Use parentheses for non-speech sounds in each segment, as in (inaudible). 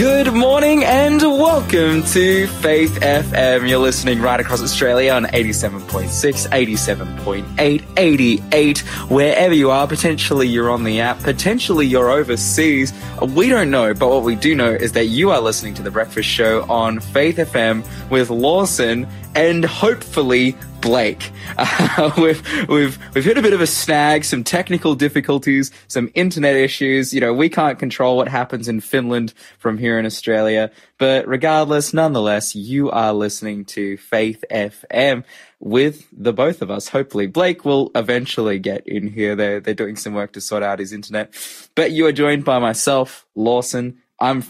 Good morning and welcome to Faith FM. You're listening right across Australia on 87.6, 87.8, 88, wherever you are. Potentially you're on the app, potentially you're overseas. We don't know, but what we do know is that you are listening to The Breakfast Show on Faith FM with Lawson and hopefully Blake. (laughs) Uh, we've we've we've hit a bit of a snag, some technical difficulties, some internet issues. You know, we can't control what happens in Finland from here in Australia, but regardless, nonetheless, you are listening to Faith FM with the both of us. Hopefully, Blake will eventually get in here. They're they're doing some work to sort out his internet, but you are joined by myself, Lawson. I'm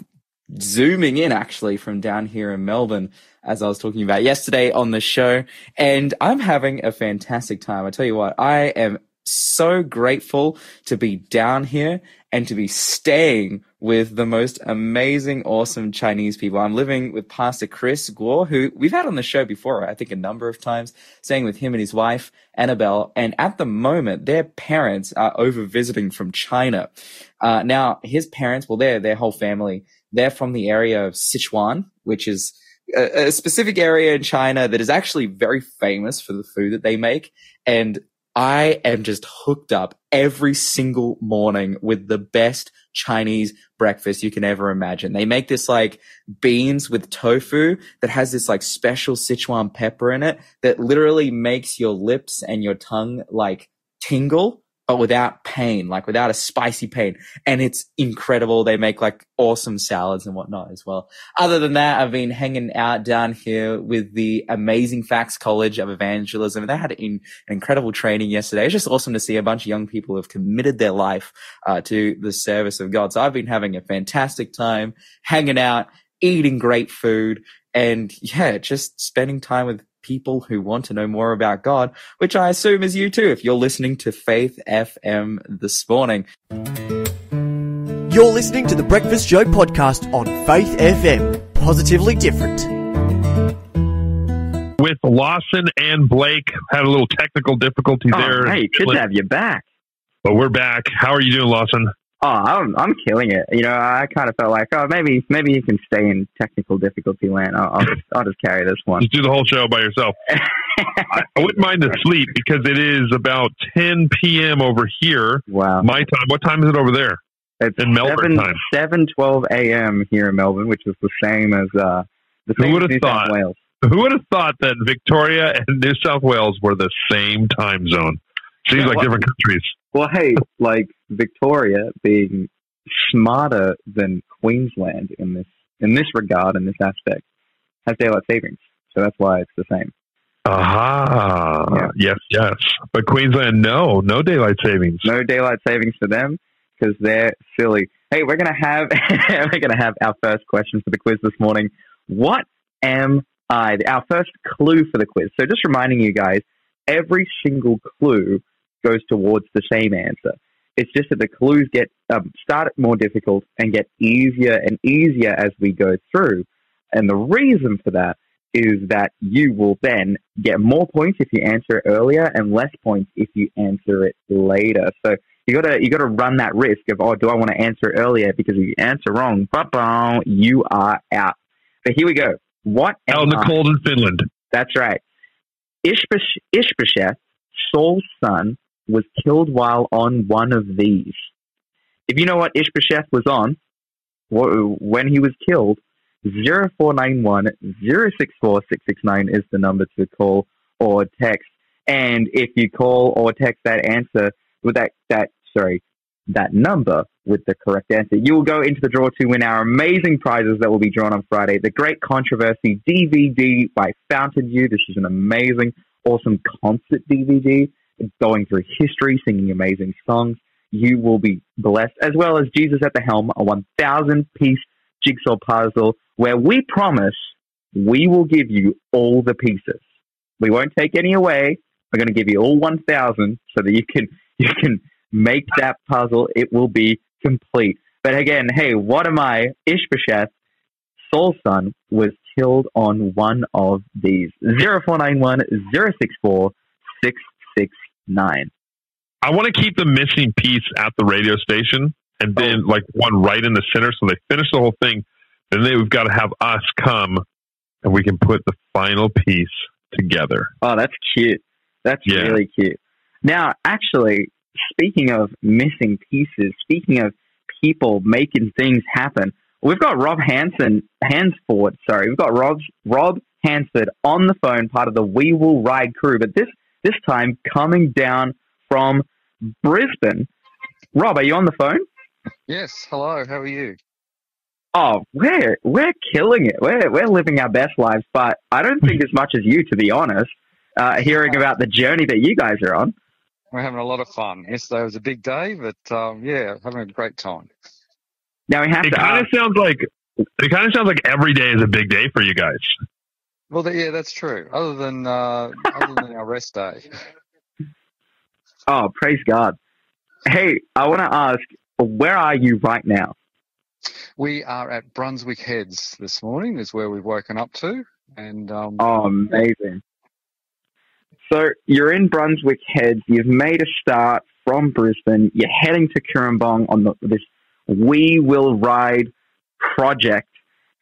zooming in actually from down here in Melbourne as I was talking about yesterday on the show. And I'm having a fantastic time. I tell you what, I am so grateful to be down here and to be staying with the most amazing, awesome Chinese people. I'm living with Pastor Chris Guo, who we've had on the show before, I think a number of times, staying with him and his wife, Annabelle. And at the moment, their parents are over visiting from China. Uh, now, his parents, well, they're, their whole family, they're from the area of Sichuan, which is a, a specific area in China that is actually very famous for the food that they make. And I am just hooked up every single morning with the best Chinese breakfast you can ever imagine. They make this like beans with tofu that has this like special Sichuan pepper in it that literally makes your lips and your tongue like tingle but without pain, like without a spicy pain. And it's incredible. They make like awesome salads and whatnot as well. Other than that, I've been hanging out down here with the Amazing Facts College of Evangelism. They had an incredible training yesterday. It's just awesome to see a bunch of young people have committed their life uh, to the service of God. So I've been having a fantastic time hanging out, eating great food, and yeah, just spending time with people who want to know more about God, which I assume is you too if you're listening to Faith FM this morning. You're listening to the Breakfast Show podcast on Faith FM. Positively different. With Lawson and Blake, had a little technical difficulty oh, there. Hey, good to have you back. But we're back. How are you doing, Lawson? Oh, I'm I'm killing it. You know, I kind of felt like, oh, maybe maybe you can stay in technical difficulty land. I'll I'll just, I'll just carry this one. Just do the whole show by yourself. (laughs) I, I, wouldn't mind the sleep because it is about 10 p.m. over here. Wow. My time. What time is it over there? It's in Melbourne 7, time. 7 12 a.m. here in Melbourne, which is the same as uh, the same Who would have New thought? South Wales. Who would have thought that Victoria and New South Wales were the same time zone? Seems Yeah, like well- different countries. Well, hey, like Victoria being smarter than Queensland in this in this regard in this aspect has daylight savings, so that's why it's the same. Aha. Yeah. Yes, yes. But Queensland, no, no daylight savings. No daylight savings for them because they're silly. Hey, we're gonna have (laughs) we're gonna have our first question for the quiz this morning. What am I? Our first clue for the quiz. So just reminding you guys, every single clue goes towards the same answer. It's just that the clues get um, start more difficult and get easier and easier as we go through. And the reason for that is that you will then get more points if you answer it earlier and less points if you answer it later. So you gotta you gotta run that risk of oh do I want to answer it earlier because if you answer wrong, ba-bum, you are out. So here we go. What Out in the cold in Finland. that's right. Ishbosh- Ishbosheth, Saul's son, was killed while on one of these. If you know what Ishbosheth was on, when he was killed, 0491 064 669 is the number to call or text. And if you call or text that answer with that, that, sorry, that number with the correct answer, you will go into the draw to win our amazing prizes that will be drawn on Friday. The Great Controversy DVD by Fountain View. This is an amazing, awesome concert DVD going through history, singing amazing songs. You will be blessed, as well as Jesus at the Helm, a 1,000 piece jigsaw puzzle where we promise we will give you all the pieces. We won't take any away. We're going to give you all 1,000 so that you can, (laughs) you can make that puzzle. It will be complete. But again, hey, what am I? Ishbosheth, Saul's son, was killed on one of these. 0491 064 669. I want to keep the missing piece at the radio station and then oh. like one right in the center so they finish the whole thing. then they've got to have us come and we can put the final piece together. Oh, that's cute. That's Yeah. really cute. Now, actually, speaking of missing pieces, speaking of people making things happen, we've got Rob Hanson, Hansford, sorry, we've got Rob, Rob Hansford on the phone, part of the We Will Ride crew, but this, this time coming down from Brisbane. Rob, are you on the phone? Yes. Hello. How are you? Oh, we're we're killing it. We're we're living our best lives, but I don't think as much as you, to be honest. Uh, hearing about the journey that you guys are on. We're having a lot of fun. Yesterday was a big day, but um, yeah, having a great time. Now we have It to kind of sounds like it kind of sounds like every day is a big day for you guys. Well, th- yeah, that's true. Other than uh, other than our rest day. Oh, praise God! Hey, I want to ask, where are you right now? We are at Brunswick Heads this morning. Is where we've woken up to, and um, Oh, amazing! So you're in Brunswick Heads. You've made a start from Brisbane. You're heading to Cooranbong on the, this We Will Ride project.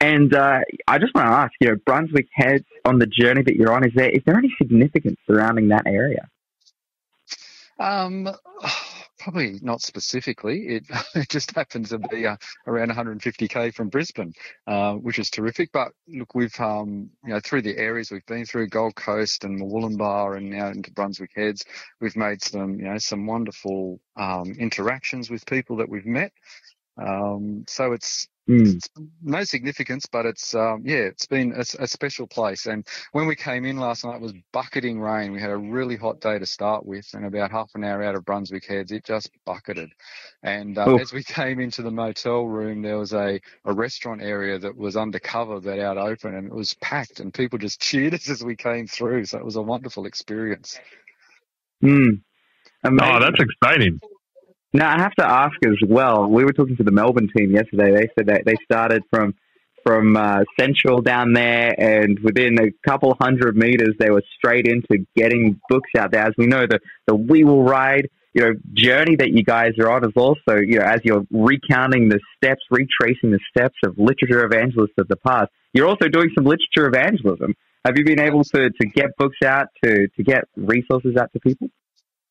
And uh, I just want to ask, you know, Brunswick Heads on the journey that you're on. Is there is there any significance surrounding that area? Um, probably not specifically. It, (laughs) it just happens to be uh, around 150k from Brisbane, uh, which is terrific. But look, we've um, you know through the areas we've been through, Gold Coast and Wollumbar, and now into Brunswick Heads, we've made some you know some wonderful um, interactions with people that we've met. Um, so it's Mm. it's no significance, but it's um, yeah, it's been a, a special place. And when we came in last night, it was bucketing rain. We had a really hot day to start with, and about half an hour out of Brunswick Heads, it just bucketed. And uh, Oof. as we came into the motel room, there was a, a restaurant area that was undercover, but out open, and it was packed, and people just (laughs) cheered us as we came through. So it was a wonderful experience. Mm. Amazing. Oh, that's exciting. Now I have to ask as well. We were talking to the Melbourne team yesterday. They said that they started from from uh, Central down there, and within a couple hundred meters, they were straight into getting books out there. As we know, the the We Will Ride, you know, journey that you guys are on is also, you know, as you're recounting the steps, retracing the steps of literature evangelists of the past. You're also doing some literature evangelism. Have you been able to, to get books out to, to get resources out to people?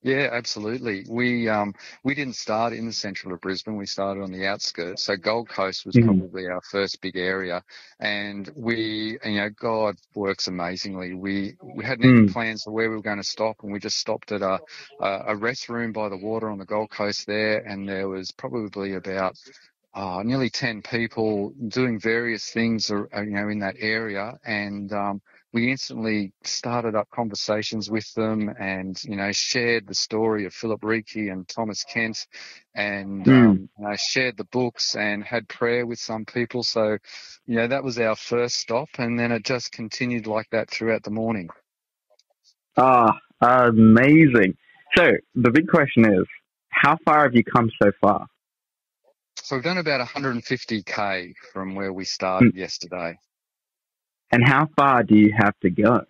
Yeah, absolutely. We um, we didn't start in the central of Brisbane. We started on the outskirts. So Gold Coast was Mhm. probably our first big area, and we, you know, God works amazingly. We we hadn't any Mm. plans for where we were going to stop, and we just stopped at a a a rest room by the water on the Gold Coast there, and there was probably about uh, nearly 10 people doing various things, uh, you know, in that area. And, um, we instantly started up conversations with them and, you know, shared the story of Philip Reekie and Thomas Kent and, Hmm. um, you know, shared the books and had prayer with some people. So, you know, that was our first stop. And then it just continued like that throughout the morning. Ah, amazing. So the big question is, how far have you come so far? So we've done about 150k from where we started yesterday. And how far do you have to go?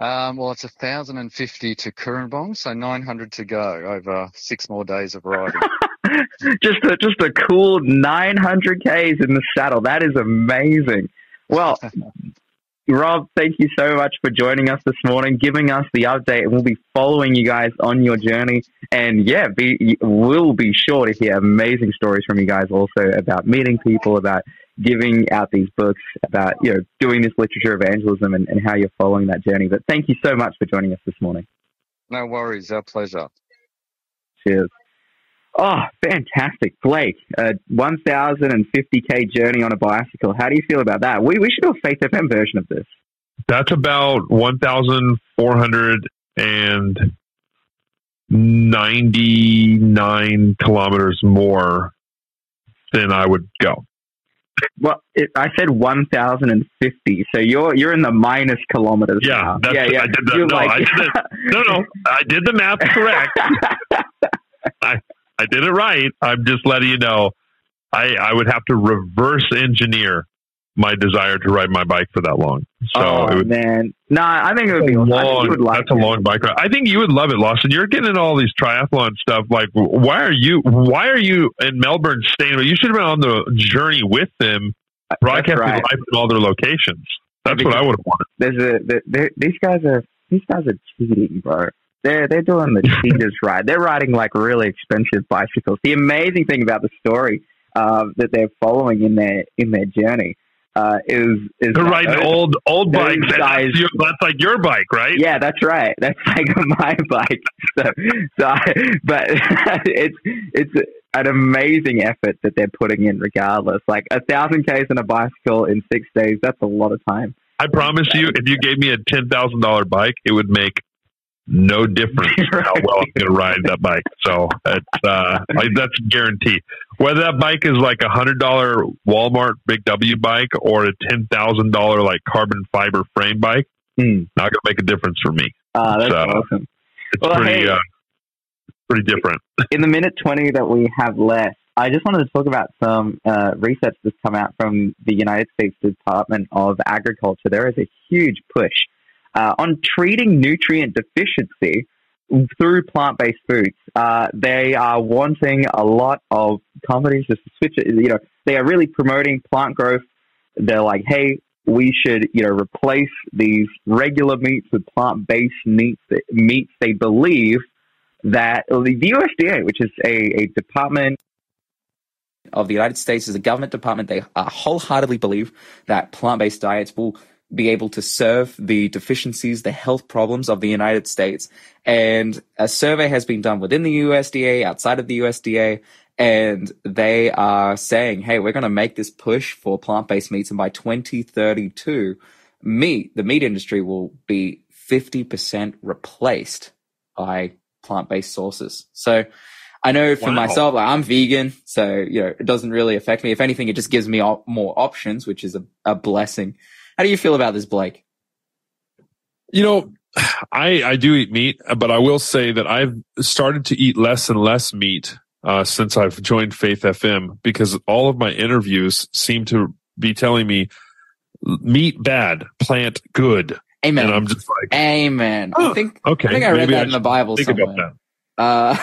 Um, well, it's 1,050 to Cooranbong, so 900 to go over six more days of riding. (laughs) just a just a cool 900 k's in the saddle. That is amazing. Well, (laughs) Rob, thank you so much for joining us this morning, giving us the update, and we'll be following you guys on your journey. And yeah, be, we'll be sure to hear amazing stories from you guys also about meeting people, about giving out these books, about you know doing this literature evangelism, and, and how you're following that journey. But thank you so much for joining us this morning. no worries, our pleasure. Cheers. Oh, fantastic. Blake, a 1,050k journey on a bicycle. How do you feel about that? We, we should do a Faith FM version of this. That's about 1,499 kilometers more than I would go. Well, it, I said 1,050, so you're you're in the minus kilometers. Yeah, that's- yeah, yeah. I did. You're No, like, I did No, no, I did the math correct. (laughs) I, I did it right. I'm just letting you know. I, I would have to reverse engineer my desire to ride my bike for that long. So oh it would man, no, I think it would be a awesome. I think long, would like that's a long bike ride. I think you would love it, Lawson. You're getting all these triathlon stuff. Like, why are you? Why are you in Melbourne staying? You should have been on the journey with them, broadcasting right. live from all their locations. That's what I would have wanted. There's a there- these guys are these guys are cheating, bro. They're they're doing the (laughs) cheaters ride. They're riding like really expensive bicycles. The amazing thing about the story uh, that they're following in their in their journey uh, is is They're riding those- old old bikes. guys- That's, your, that's like your bike, right? Yeah, that's right. That's like (laughs) my bike. So, so I, but (laughs) it's it's an amazing effort that they're putting in, regardless. Like a thousand k's on a bicycle in six days. That's a lot of time. I promise you, if you gave me a ten thousand dollar bike, it would make no difference (laughs) how well I'm going to ride that bike. So it's uh, like, that's a guarantee. Whether that bike is like a hundred dollar Walmart Big W bike or a ten thousand dollar like carbon fiber frame bike, Hmm. not going to make a difference for me. Ah, that's So- awesome. It's Well, pretty hey. uh, pretty different. (laughs) in the minute 20 that we have left, I just wanted to talk about some uh, research that's come out from the United States Department of Agriculture. There is a huge push uh, on treating nutrient deficiency through plant based foods. Uh, they are wanting a lot of companies to switch it. You know, they are really promoting plant growth. They're like, hey, we should, you know, replace these regular meats with plant based meats. Meats they believe that the USDA, which is a, a department of the United States is a government department. They uh, wholeheartedly believe that plant-based diets will be able to serve the deficiencies, the health problems of the United States. And a survey has been done within the USDA, outside of the USDA, and they are saying, hey, we're going to make this push for plant-based meats. And by 2032, meat, the meat industry will be 50% replaced by plant-based sources. So I know for Wow. myself, like, I'm vegan, so you know it doesn't really affect me. If anything, it just gives me op- more options, which is a, a blessing. How do you feel about this, Blake? You know, I I do eat meat, but I will say that I've started to eat less and less meat uh, since I've joined Faith FM because all of my interviews seem to be telling me meat bad, plant good, Amen. and I'm just like, Amen. I Oh, think okay, I think I read that I in the Bible think somewhere. about that. Uh,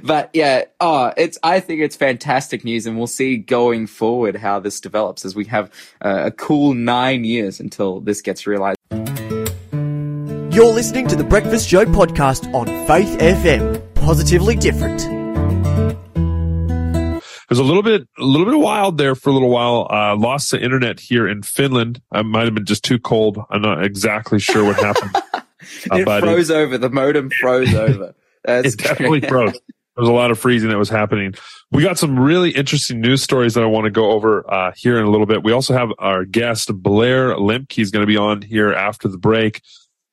(laughs) but yeah, oh, it's, I think it's fantastic news and we'll see going forward how this develops as we have uh, a cool nine years until this gets realized. You're listening to the Breakfast Show podcast on Faith FM. Positively different. It was a little bit, a little bit wild there for a little while. Uh, lost the internet here in Finland. I might have been just too cold. I'm not exactly sure what happened. (laughs) Uh, it but it- froze over. The modem froze (laughs) over. That's it definitely froze. (laughs) There was a lot of freezing that was happening. We got some really interesting news stories that I want to go over uh, here in a little bit. We also have our guest Blair Lemke. He's going to be on here after the break,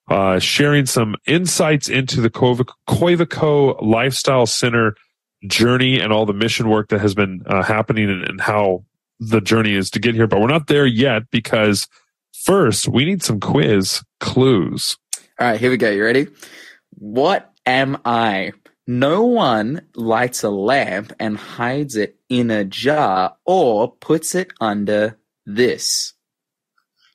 uh, sharing some insights into the Koiv- Koivico Lifestyle Center journey and all the mission work that has been uh, happening and, and how the journey is to get here. But we're not there yet because first we need some quiz clues. All right, here we go. You ready? What am I? No one lights a lamp and hides it in a jar or puts it under this.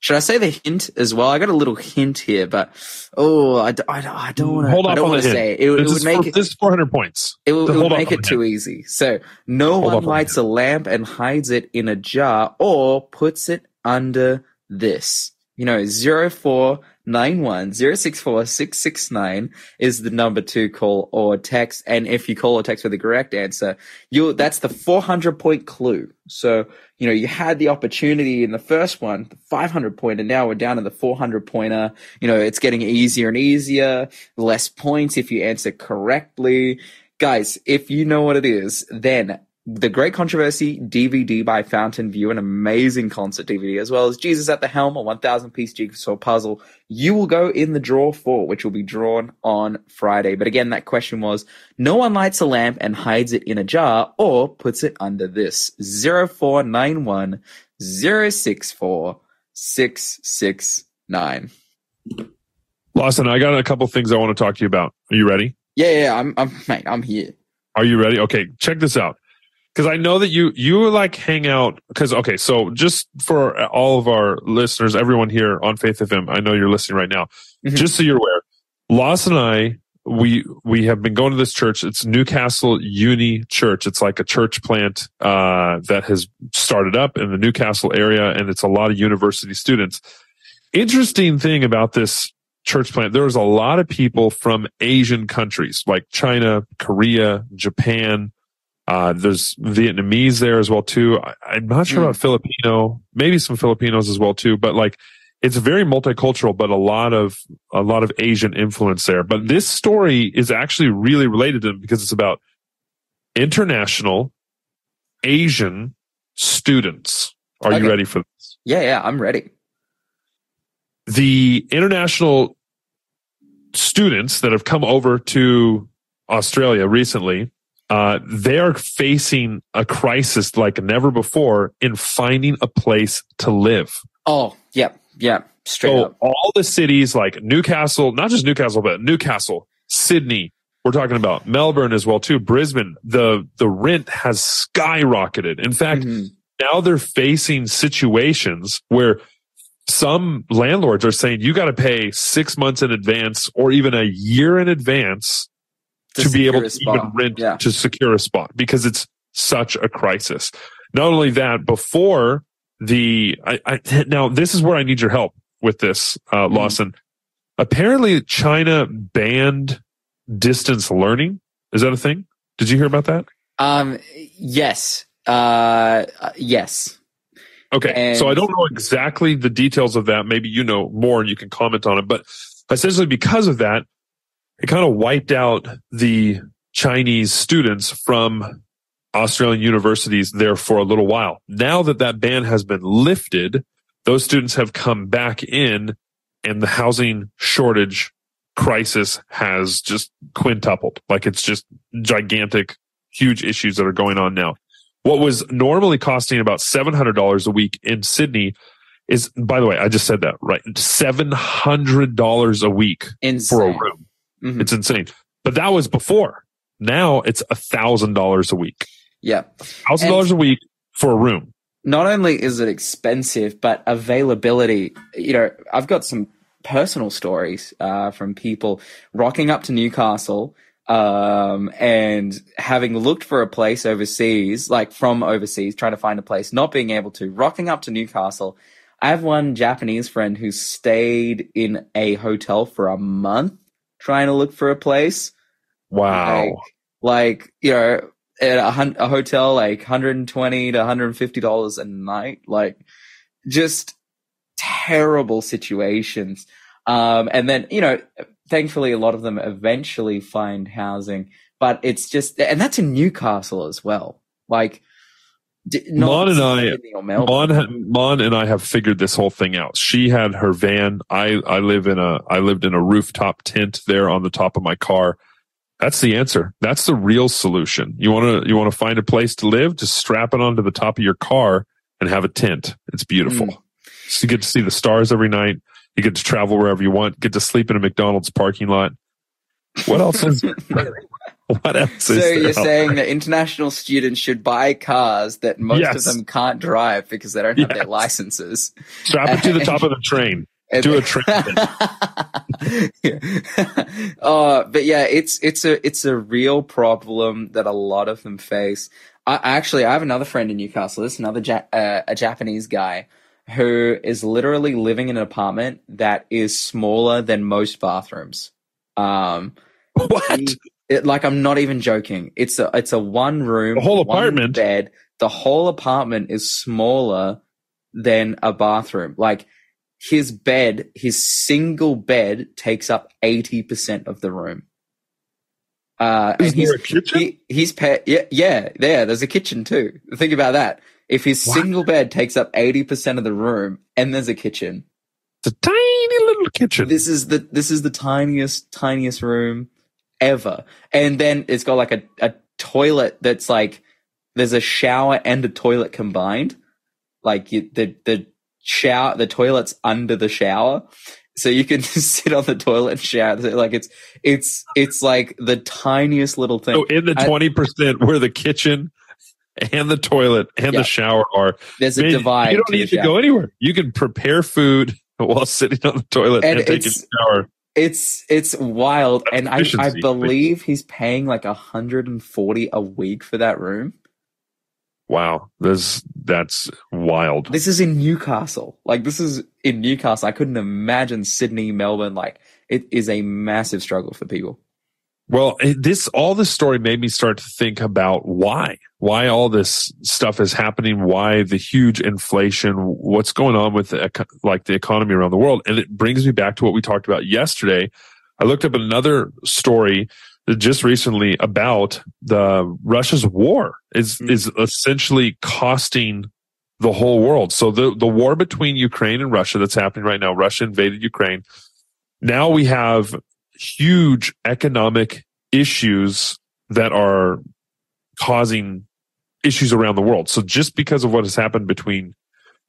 Should I say the hint as well? I got a little hint here, but oh, I, I I don't want to. Hold I off don't on want to say it. It, would- it this, would is make for, it. this is 400 points. It would, it would make it too easy. So no Hold one on lights a lamp and hides it in a jar or puts it under this. You know, 0491 064 669 is the number to call or text. And if you call or text with the correct answer, you that's the 400 point clue. So, you know, you had the opportunity in the first one, the 500 point, and now we're down to the 400 pointer. You know, it's getting easier and easier, less points if you answer correctly. Guys, if you know what it is, then the Great Controversy DVD by Fountain View, an amazing concert DVD, as well as Jesus at the Helm, a 1000 piece jigsaw puzzle, you will go in the draw for, which will be drawn on Friday. But again, that question was, no one lights a lamp and hides it in a jar or puts it under this. 0491 064 669. Lawson, I got a couple things I want to talk to you about. Are you ready? Yeah, yeah, I'm, I'm, mate, I'm here. Are you ready? Okay, check this out. Because I know that you you like hang out because okay, so just for all of our listeners, everyone here on Faith FM, I know you're listening right now. Mhm. Just so you're aware, Loss and I we we have been going to this church. It's Newcastle Uni Church. It's like a church plant uh, that has started up in the Newcastle area, and it's a lot of university students. Interesting thing about this church plant, there's a lot of people from Asian countries like China, Korea, Japan. Uh, there's Vietnamese there as well too. I, I'm not sure Hmm. about Filipino, maybe some Filipinos as well too, but like it's very multicultural, but a lot of a lot of Asian influence there. But this story is actually really related to them because it's about international Asian students. Are Okay. you ready for this? Yeah, yeah, I'm ready. The international students that have come over to Australia recently, uh, they are facing a crisis like never before in finding a place to live. Oh, yeah, yeah, straight So up. all the cities like Newcastle, not just Newcastle, but Newcastle, Sydney, we're talking about Melbourne as well too, Brisbane, the, the rent has skyrocketed. In fact, Mhm. now they're facing situations where some landlords are saying you got to pay six months in advance or even a year in advance to, be able to even rent Yeah. to secure a spot because it's such a crisis. Not only that, before the I, I now this is where I need your help with this, uh, Mm-hmm. Lawson. Apparently, China banned distance learning. Is that a thing? Did you hear about that? Um, yes, uh, uh, yes. Okay. And- so I don't know exactly the details of that. Maybe you know more and you can comment on it. But essentially, because of that, it kind of wiped out the Chinese students from Australian universities there for a little while. Now that that ban has been lifted, those students have come back in and the housing shortage crisis has just quintupled. Like it's just gigantic, huge issues that are going on now. What was normally costing about $700 a week in Sydney is, by the way, I just said that, right? $700 a week Insane. for a room. Mhm. It's insane. But that was before. Now it's a $1,000 a week. Yeah. $1,000 a week for a room. not only is it expensive, but availability. You know, I've got some personal stories uh, from people rocking up to Newcastle um, and having looked for a place overseas, like from overseas, trying to find a place, not being able to, rocking up to Newcastle. I have one Japanese friend who stayed in a hotel for a month trying to look for a place. Wow. Like, like you know, at a, a hotel, like 120 to 150 dollars a night, like just terrible situations. Um, and then you know, thankfully, a lot of them eventually find housing, but it's just, and that's in Newcastle as well. Like, Mon and I- Sydney or Melbourne. Mon, Mon and I have figured this whole thing out. She had her van. I, I live in a, I lived in a rooftop tent there on the top of my car. That's the answer. That's the real solution. You want to, you want to find a place to live? Just strap it onto the top of your car and have a tent. It's beautiful. Mm. So you get to see the stars every night. You get to travel wherever you want. Get to sleep in a McDonald's parking lot. What else is, (laughs) (laughs) (laughs) what else So is there? you're saying that international students should buy cars that most Yes. of them can't drive because they don't have their licenses. Strap it to the top of the train. Do a train. uh, (laughs) but yeah, it's it's a it's a real problem that a lot of them face. I actually I have another friend in Newcastle. This is another ja- uh, a Japanese guy who is literally living in an apartment that is smaller than most bathrooms. Um, (laughs) What? he- it, like I'm not even joking. It's a it's a one room, The whole apartment? bed. The whole apartment is smaller than a bathroom. Like his bed, his single bed takes up eighty percent of the room. Uh, Is and he's, there a kitchen? he, he's pa- yeah, yeah, there. There's a kitchen too. Think about that. If his single bed takes up eighty percent of the room, and there's a kitchen, It's a tiny little kitchen. this is the this is the tiniest tiniest room ever and then it's got like a, a toilet that's like there's a shower and a toilet combined like you, the the shower the toilet's under the shower so you can (laughs) just sit on the toilet and shower like it's it's it's like the tiniest little thing So in the twenty percent where the kitchen and the toilet and Yeah. the shower are. There's a Man, divide. You don't to need to shower. go anywhere. You can prepare food (laughs) while sitting on the toilet And and, taking a shower. It's it's wild, That's and I, I believe he's paying like 140 a week for that room. Wow, this that's wild. This is in Newcastle. Like this is in Newcastle. I couldn't imagine Sydney, Melbourne. Like it is a massive struggle for people. Well, this all this story made me start to think about why, why all this stuff is happening, why the huge inflation, what's going on with the, like the economy around the world, and it brings me back to what we talked about yesterday. I looked up another story just recently about the Russia's war is Mm. is essentially costing the whole world. So the the war between Ukraine and Russia that's happening right now, Russia invaded Ukraine. Now we have huge economic issues that are causing issues around the world. So just because of what has happened between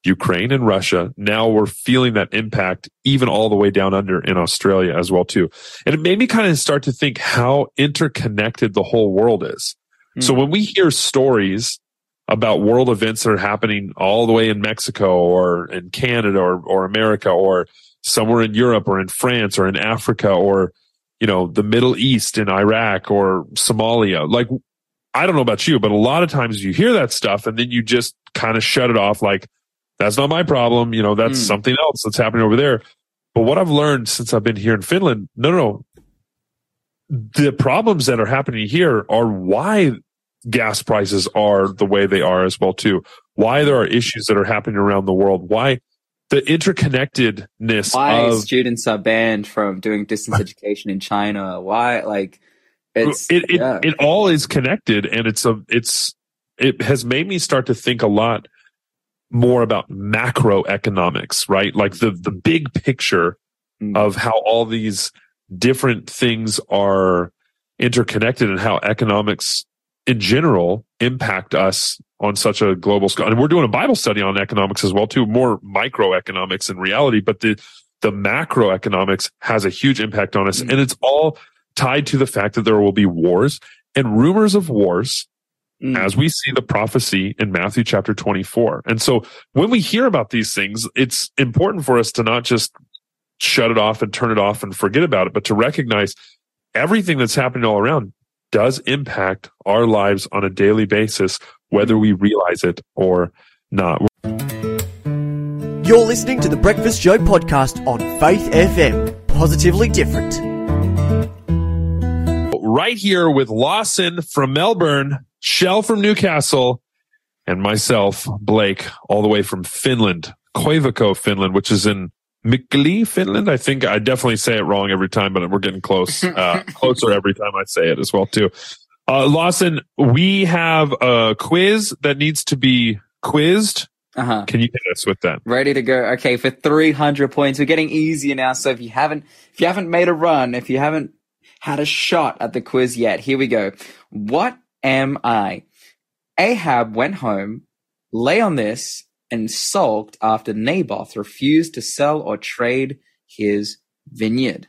Ukraine and Russia, now we're feeling that impact even all the way down under in Australia as well too. And it made me kind of start to think how interconnected the whole world is. Hmm. So when we hear stories about world events that are happening all the way in Mexico or in Canada or, or America or somewhere in Europe or in France or in Africa or, you know, the Middle East in Iraq or Somalia. Like, I don't know about you, but a lot of times you hear that stuff and then you just kind of shut it off like, that's not my problem. You know, that's Mm. something else that's happening over there. But what I've learned since I've been here in Finland, no, no, no. The problems that are happening here are why gas prices are the way they are as well too. Why there are issues that are happening around the world. Why the interconnectedness Why of students are banned from doing distance education in China? Why like it's it it, yeah. it all is connected and it's a it's it has made me start to think a lot more about macroeconomics right like the the big picture Mm. of how all these different things are interconnected and how economics in general impact us on such a global scale and we're doing a bible study on economics as well too more microeconomics in reality but the the macroeconomics has a huge impact on us Mm. and it's all tied to the fact that there will be wars and rumors of wars Mm. as we see the prophecy in Matthew chapter 24. And so when we hear about these things, it's important for us to not just shut it off and turn it off and forget about it, but to recognize everything that's happening all around does impact our lives on a daily basis, whether we realize it or not. You're listening to the Breakfast Show podcast on Faith FM. Positively different. right here with Lawson from Melbourne, Shell from Newcastle, and myself, Blake, all the way from Finland, Koivisto, Finland, which is in Mikkeli, Finland. I think I definitely say it wrong every time, but we're getting close, (laughs) uh, closer every time I say it as well too. Uh, Lawson, we have a quiz that needs to be quizzed. uh-huh. Can you hit us with that? Ready to go. Okay, for 300 points. We're getting easier now. So if you haven't, if you haven't made a run, if you haven't had a shot at the quiz yet, here we go. What am I? Ahab went home, lay on this, and sulked after Naboth refused to sell or trade his vineyard.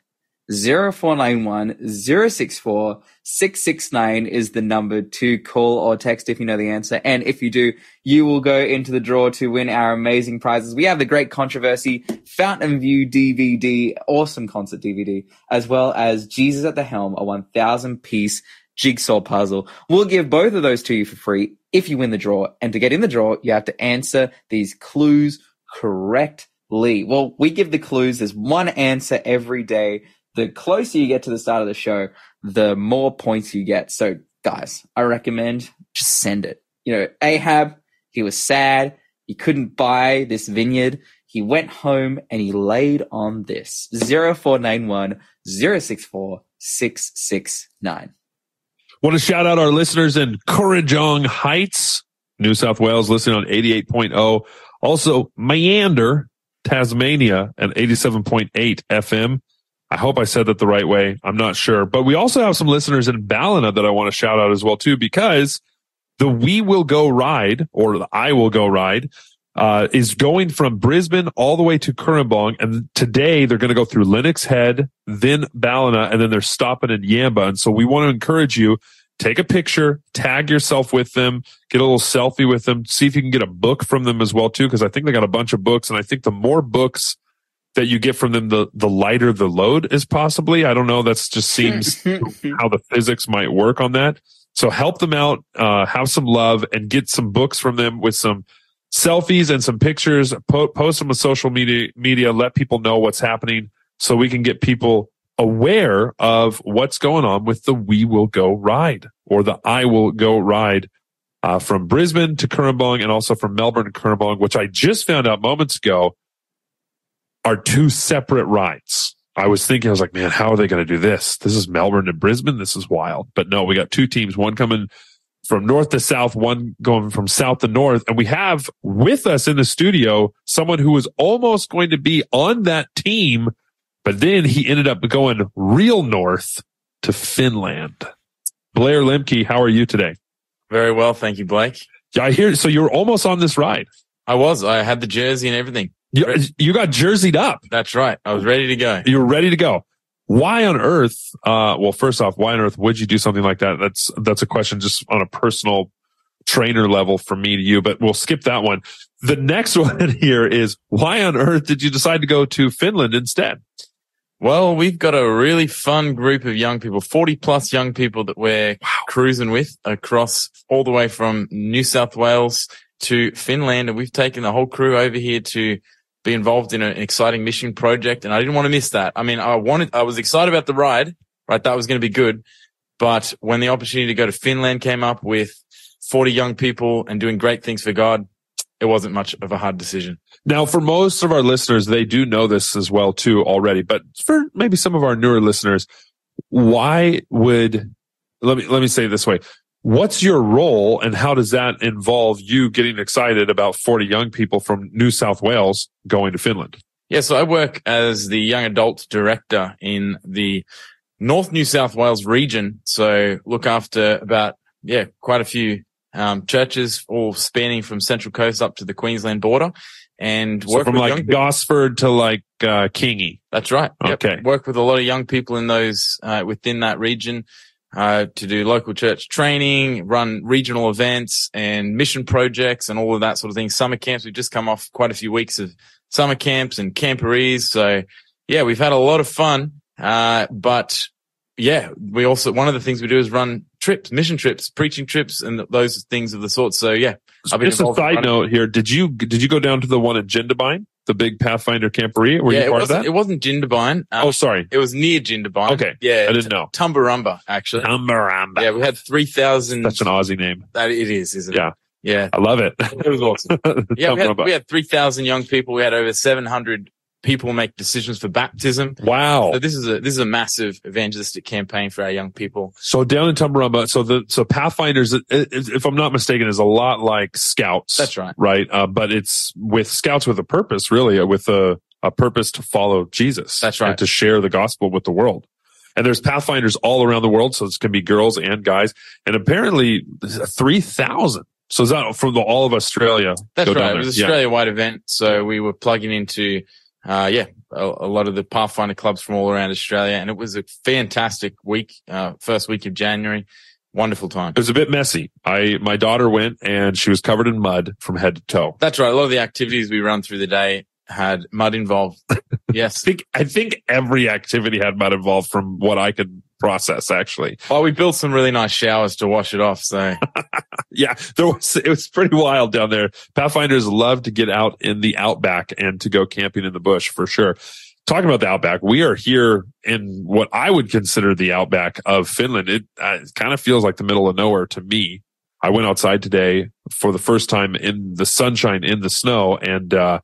0491 064 669 is the number to call or text if you know the answer. And if you do, you will go into the draw to win our amazing prizes. We have the Great Controversy Fountain View DVD, awesome concert DVD, as well as Jesus at the Helm, a 1000 piece jigsaw puzzle. We'll give both of those to you for free if you win the draw. And to get in the draw, you have to answer these clues correctly. Well, we give the clues. There's one answer every day. The closer you get to the start of the show, the more points you get. So guys, I recommend just send it. You know, Ahab, he was sad. He couldn't buy this vineyard. He went home and he laid on this 0491 064 669. Want to shout out our listeners in Kurrajong Heights, New South Wales, listening on 88.0. Also, Meander, Tasmania, at 87.8 FM. I hope I said that the right way. I'm not sure. But we also have some listeners in Ballina that I want to shout out as well, too, because the We Will Go ride, or the I Will Go ride, uh, is going from Brisbane all the way to Cooranbong. And today they're going to go through Lennox Head, then Ballina, and then they're stopping in Yamba. And so we want to encourage you take a picture, tag yourself with them, get a little selfie with them, see if you can get a book from them as well too, because I think they got a bunch of books, and I think the more books that you get from them, the the lighter the load is possibly. I don't know. That's just seems (laughs) how the physics might work on that. So help them out, uh, have some love, and get some books from them with some selfies and some pictures. Po- post them on social media. Media. Let people know what's happening, so we can get people aware of what's going on with the We Will Go ride or the I Will Go ride uh, from Brisbane to Cooranbong and also from Melbourne to Cooranbong, which I just found out moments ago are two separate rides. I was thinking, I was like, man, how are they going to do this? This is Melbourne to Brisbane. This is wild. But no, we got two teams, one coming from north to south, one going from south to north. And we have with us in the studio someone who was almost going to be on that team, but then he ended up going real north to Finland. Blair Lemke, how are you today? Very well, thank you, Blake. Yeah, I hear. So you were almost on this ride. I was. I had the jersey and everything. You, you got jerseyed up. That's right. I was ready to go. You were ready to go. Why on earth? Uh, well, first off, why on earth would you do something like that? That's that's a question just on a personal trainer level from me to you, but we'll skip that one. The next (laughs) one here is why on earth did you decide to go to Finland instead? Well, we've got a really fun group of young people, 40 plus young people that we're wow. cruising with across all the way from New South Wales to Finland. And we've taken the whole crew over here to be involved in an exciting mission project. And I didn't want to miss that. I mean, I wanted, I was excited about the ride, right? That was going to be good. But when the opportunity to go to Finland came up with 40 young people and doing great things for God, it wasn't much of a hard decision. Now, for most of our listeners, they do know this as well too already, but for maybe some of our newer listeners, why would, let me, let me say it this way. What's your role and how does that involve you getting excited about 40 young people from New South Wales going to Finland? Yeah, so I work as the young adult director in the North New South Wales region. So look after about, yeah, quite a few um, churches all spanning from Central Coast up to the Queensland border and so from like Gosford to like uh, Kingy. That's right. Yep. Okay. Work with a lot of young people in those uh, within that region uh, to do local church training, run regional events and mission projects and all of that sort of thing. Summer camps. We've just come off quite a few weeks of summer camps and camporees. So yeah, we've had a lot of fun. Uh, but yeah, we also, one of the things we do is run trips, mission trips, preaching trips and those things of the sort. So yeah. Just a side note here. Did you, did you go down to the one at Jindabyne? The big Pathfinder camporee? Were yeah, you part of that? It wasn't Jindabyne. Um, oh, sorry. It was near Jindabyne. Okay. Yeah. I didn't know. Tumbarumba, actually. Tumbarumba. Yeah, we had 3,000. That's an Aussie name. That it is, isn't yeah. it? Yeah. Yeah. I love it. It was awesome. (laughs) yeah, we had, we had 3,000 young people. We had over 700 people make decisions for baptism. Wow. So this is a this is a massive evangelistic campaign for our young people. So down in Tumbarumba, so the so Pathfinders, if I'm not mistaken, is a lot like Scouts. That's right. Right, uh, but it's with Scouts with a purpose, really, uh, with a a purpose to follow Jesus. That's right. And to share the gospel with the world. And there's Pathfinders all around the world, so this can be girls and guys. And apparently, three thousand. So is that from the, all of Australia? That's right. It was Australia wide event, so we were plugging into uh, yeah, a, a, lot of the Pathfinder clubs from all around Australia. And it was a fantastic week, uh, first week of January. Wonderful time. It was a bit messy. I, my daughter went and she was covered in mud from head to toe. That's right. A lot of the activities we run through the day had mud involved. (laughs) yes. I think, I think every activity had mud involved from what I could process actually. Well, we built some really nice showers to wash it off. So (laughs) yeah, there was, it was pretty wild down there. Pathfinders love to get out in the outback and to go camping in the bush for sure. Talking about the outback, we are here in what I would consider the outback of Finland. It, uh, it kind of feels like the middle of nowhere to me. I went outside today for the first time in the sunshine, in the snow, and, uh,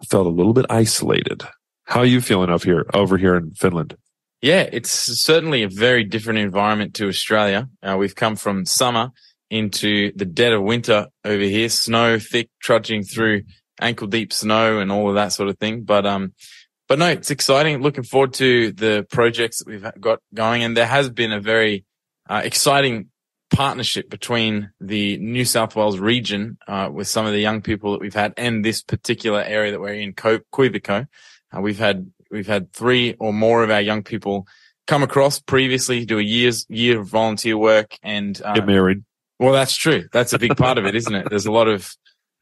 I felt a little bit isolated. How are you feeling over here, over here in Finland? Yeah, it's certainly a very different environment to Australia. Uh, we've come from summer into the dead of winter over here, snow thick, trudging through ankle deep snow and all of that sort of thing. But, um, but no, it's exciting. Looking forward to the projects that we've got going. And there has been a very uh, exciting partnership between the New South Wales region uh, with some of the young people that we've had and this particular area that we're in, Co- Uh, we've had we've had three or more of our young people come across previously, do a year's year of volunteer work, and uh, Get married. well, that's true. That's a big part of it, isn't it? There's a lot of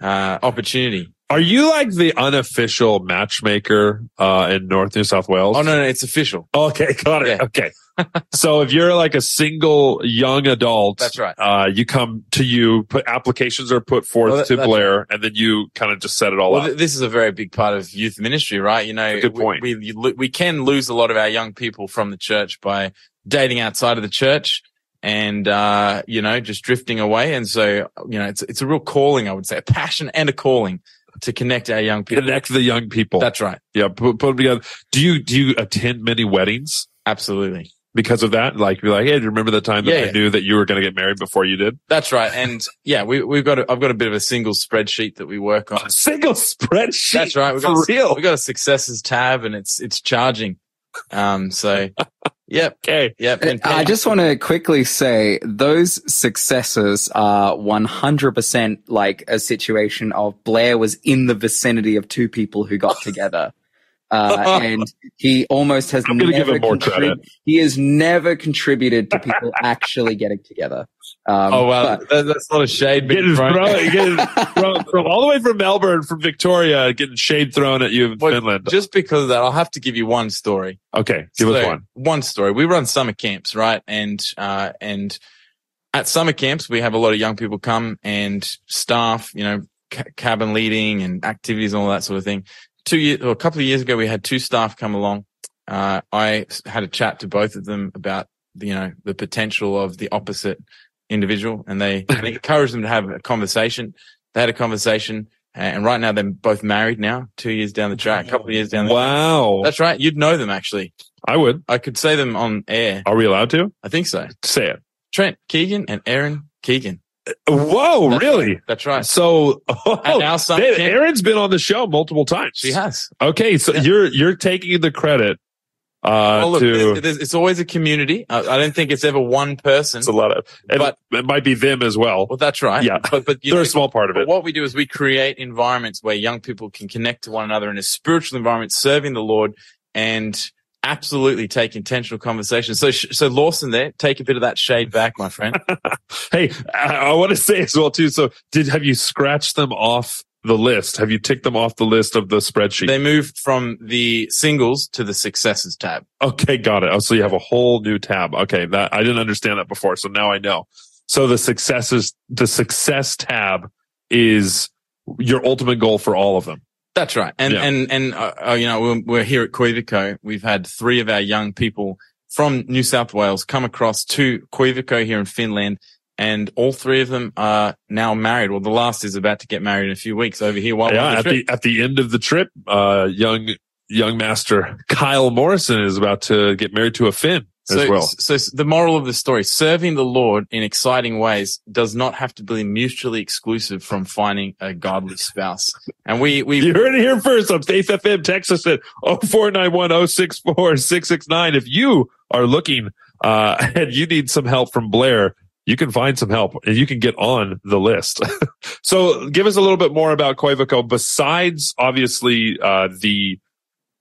uh, opportunity. Are you like the unofficial matchmaker uh, in North New South Wales? Oh no, no, it's official. Okay, got it. Yeah. Okay. (laughs) so if you're like a single young adult, That's right. Uh, you come to you, put applications are put forth Well, that- to Blair, and then you kind of just set it all Well, up. th- this is a very big part of youth ministry, right? You know, good point. We, we, lo- we can lose a lot of our young people from the church by dating outside of the church and, uh, you know, just drifting away. And so, you know, it's, it's a real calling, I would say, a passion and a calling to connect our young people. Connect the young people. That's right. yeah, put, put them together. Do you do you attend many weddings Absolutely. because of that? Like, you're like, hey, do you remember the time that Yeah, I yeah. knew that you were going to get married before you did? That's right. And yeah, we, we've got, a, I've got a bit of a single spreadsheet that we work on. A (laughs) single spreadsheet. That's right. We've for got, real. We've got a successes tab and it's, it's charging. Um, so (laughs) yep, Okay. yep. And I just want to quickly say those successes are 100% like a situation of Blair was in the vicinity of two people who got (laughs) together. Uh, (laughs) and he almost has I'm gonna give never him more contrib- credit. he has never contributed to people (laughs) actually getting together. Um, Oh wow, but- that, that's not a shade being Getting thrown. thrown, (laughs) getting from, from all the way from Melbourne, from Victoria, getting shade thrown at you in Well, Finland. Just because of that, I'll have to give you one story. Okay, give us one. One story. We run summer camps, right? And uh, and at summer camps, we have a lot of young people come and staff, you know, ca- cabin leading and activities and all that sort of thing. Two years, or a couple of years ago, we had two staff come along. Uh, I had a chat to both of them about, you know, the potential of the opposite individual and they, (laughs) they encouraged them to have a conversation. They had a conversation and right now they're both married now, two years down the track, a couple of years down the track. Wow. That's right. You'd know them actually. I would. I could say them on air. Are we allowed to? I think so. Say it. Trent Keegan and Erin Keegan. Uh, whoa, That's really? right. That's right. So, (laughs) oh, At our summer Dave, Erin's been on the show multiple times. She has. Okay, so Yeah. you're you're taking the credit uh, well, look, to. there's- it's always a community. I, I don't think it's ever one person. It's a lot of, But- it might be them as well. well, that's right. Yeah. But, but They're know, a small part of it. what we do is we create environments where young people can connect to one another in a spiritual environment, serving the Lord and absolutely take intentional conversations. So, so Lawson there, take a bit of that shade back, my friend. (laughs) Hey, I, I want to say as well too. So, did have you scratched them off the list? Have you ticked them off the list of the spreadsheet? they moved from the singles to the successes tab. Okay, got it. Oh, so you have a whole new tab. Okay, that I didn't understand that before, so now I know. So the successes, the success tab is your ultimate goal for all of them. That's right. And, Yeah. and, and, uh, uh, you know, we're, we're here at Quevico. We've had three of our young people from New South Wales come across to Quevico here in Finland. And all three of them are now married. Well, the last is about to get married in a few weeks over here while we're on yeah, the at trip. the at the end of the trip, uh, young young master Kyle Morrison is about to get married to a Finn so, as well. so the moral of the story, serving the Lord in exciting ways does not have to be mutually exclusive from finding a godly spouse. And we, we, You heard it here first on Faith FM. Text us at 0491 064 669. If you are looking uh, (laughs) and you need some help from Blair, you can find some help and you can get on the list. (laughs) so give us a little bit more about Koivico besides obviously uh, the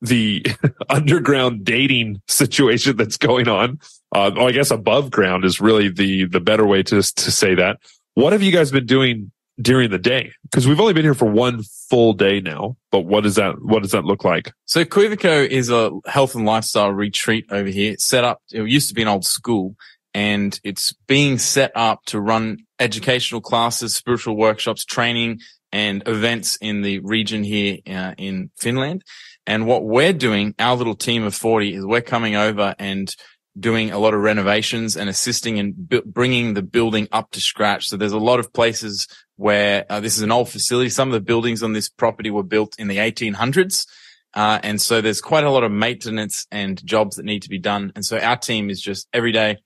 the (laughs) underground dating situation that's going on. Uh, oh, I guess above ground is really the the better way to to say that. What have you guys been doing during the day? Because we've only been here for one full day now. But what does that what does that look like? So Quevico is a health and lifestyle retreat over here. Set up. It used to be an old school and it's being set up to run educational classes, spiritual workshops, training and events in the region here uh, in Finland. And what we're doing, our little team of 40 is we're coming over and doing a lot of renovations and assisting in bu- bringing the building up to scratch. So there's a lot of places where uh, this is an old facility. Some of the buildings on this property were built in the 1800s. Uh, and so there's quite a lot of maintenance and jobs that need to be done. And so our team is just every day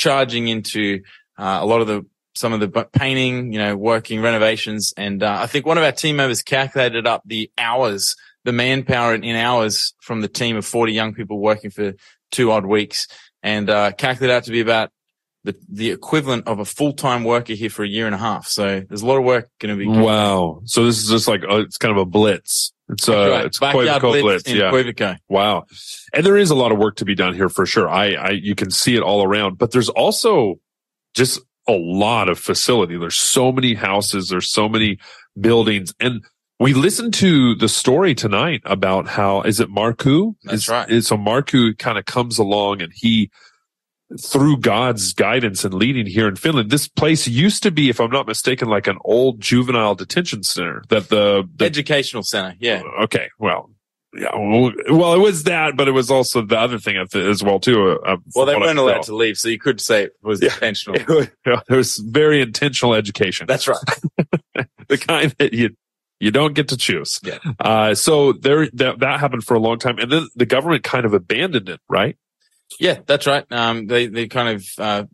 charging into uh, a lot of the some of the painting, you know, working renovations. And uh, I think one of our team members calculated up the hours, the manpower in, hours from the team of 40 young people working for two odd weeks and uh, calculated out to be about the, the equivalent of a full-time worker here for a year and a half. So there's a lot of work going to be. Wow. So this is just like uh, it's kind of a blitz. It's uh, right. it's Backyard Blitz Blitz. Yeah. Quavico. Wow. And there is a lot of work to be done here for sure. I, I, you can see it all around, but there's also just a lot of facility. There's so many houses. There's so many buildings. And we listened to the story tonight about how, is it Marku? That's Is- right. is- so Marku kind of comes along and he, through God's guidance and leading here in Finland, this place used to be, if I'm not mistaken, like an old juvenile detention center that the, the Educational center. Yeah. Okay. Well, yeah. Well, it was that, but it was also the other thing as well too. Uh, Well, they from what I weren't allowed to leave, so you could say it was Yeah. intentional. (laughs) There was very intentional education. That's right. (laughs) the kind that you you don't get to choose. Yeah. Uh, so there that that happened for a long time, and then the government kind of abandoned it, right? Yeah, that's right. Um, they they kind of uh,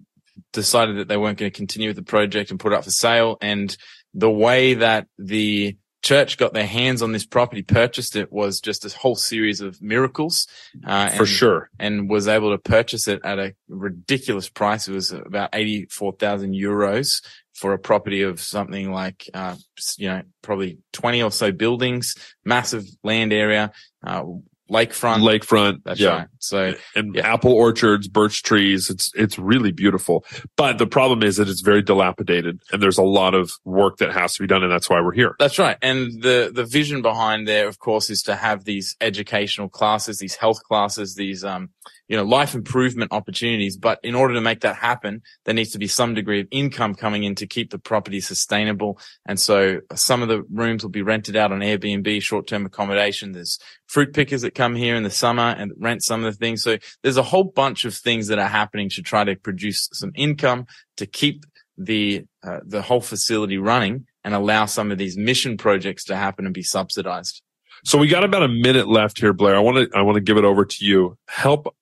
decided that they weren't going to continue with the project and put it up for sale. And the way that the church got their hands on this property, purchased it, was just a whole series of miracles. Uh, For and- sure. and was able to purchase it at a ridiculous price. It was about 84,000 euros for a property of something like, uh, you know, probably 20 or so buildings, massive land area, uh, lakefront. Lakefront. That's yeah. right. So and Yeah. apple orchards, birch trees. It's it's really beautiful. But the problem is that it's very dilapidated, and there's a lot of work that has to be done, and that's why we're here. That's right. And the, the vision behind there, of course, is to have these educational classes, these health classes, these, um, you know, life improvement opportunities. But in order to make that happen, there needs to be some degree of income coming in to keep the property sustainable. And so some of the rooms will be rented out on Airbnb, short-term accommodation. There's fruit pickers that come here in the summer and rent some of the things. So there's a whole bunch of things that are happening to try to produce some income to keep the uh, the whole facility running and allow some of these mission projects to happen and be subsidized. So we got about a minute left here, Blair. I want to I want to give it over to you. Help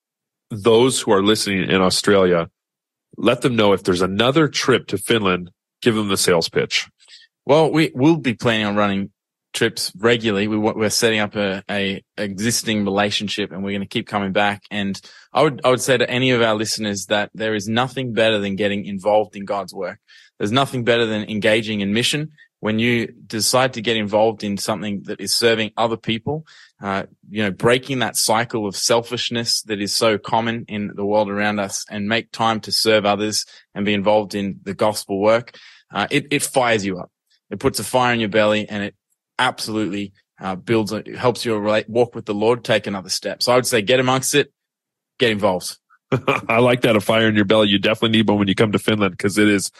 those who are listening in Australia. Let them know if there's another trip to Finland. Give them the sales pitch. Well, we will be planning on running trips regularly. We, we're setting up a, a existing relationship and we're going to keep coming back. And I would, I would say to any of our listeners that there is nothing better than getting involved in God's work. There's nothing better than engaging in mission. When you decide to get involved in something that is serving other people, uh, you know, breaking that cycle of selfishness that is so common in the world around us and make time to serve others and be involved in the gospel work, uh, it, it fires you up. It puts a fire in your belly and it absolutely uh, builds, it helps you relate, walk with the Lord, take another step. So I would say get amongst it, get involved. (laughs) I like that. A fire in your belly. You definitely need one when you come to Finland because it is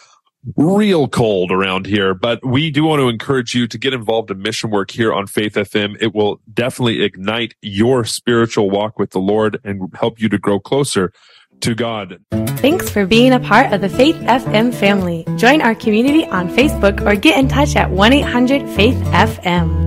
real cold around here. But we do want to encourage you to get involved in mission work here on Faith FM. It will definitely ignite your spiritual walk with the Lord and help you to grow closer to God. Thanks for being a part of the Faith FM family. Join our community on Facebook or get in touch at 1 800 Faith FM.